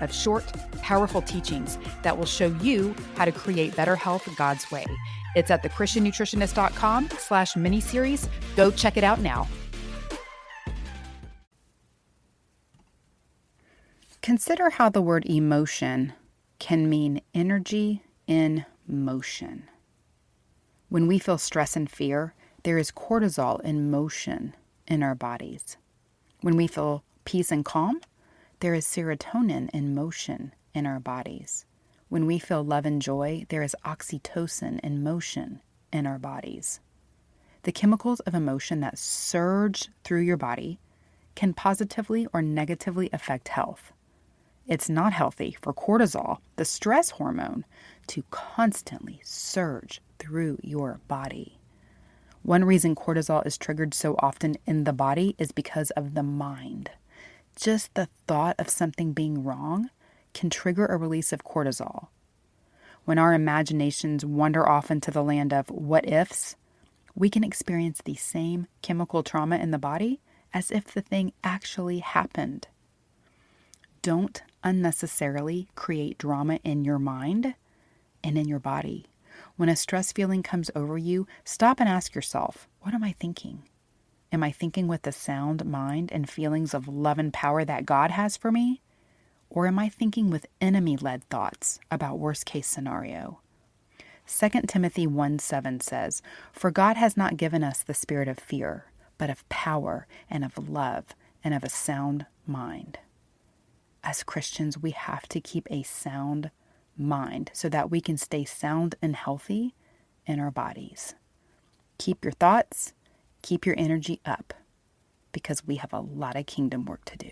of short, powerful teachings that will show you how to create better health God's way. It's at thechristiannutritionist.com slash miniseries. Go check it out now. Consider how the word emotion can mean energy in motion. When we feel stress and fear, there is cortisol in motion in our bodies. When we feel peace and calm, there is serotonin in motion in our bodies. When we feel love and joy, there is oxytocin in motion in our bodies. The chemicals of emotion that surge through your body can positively or negatively affect health. It's not healthy for cortisol, the stress hormone, to constantly surge through your body. One reason cortisol is triggered so often in the body is because of the mind just the thought of something being wrong can trigger a release of cortisol. When our imaginations wander off into the land of what ifs, we can experience the same chemical trauma in the body as if the thing actually happened. Don't unnecessarily create drama in your mind and in your body. When a stress feeling comes over you, stop and ask yourself, What am I thinking? Am I thinking with the sound mind and feelings of love and power that God has for me? Or am I thinking with enemy led thoughts about worst case scenario? 2 Timothy 1 7 says, For God has not given us the spirit of fear, but of power and of love and of a sound mind. As Christians, we have to keep a sound mind so that we can stay sound and healthy in our bodies. Keep your thoughts Keep your energy up because we have a lot of kingdom work to do.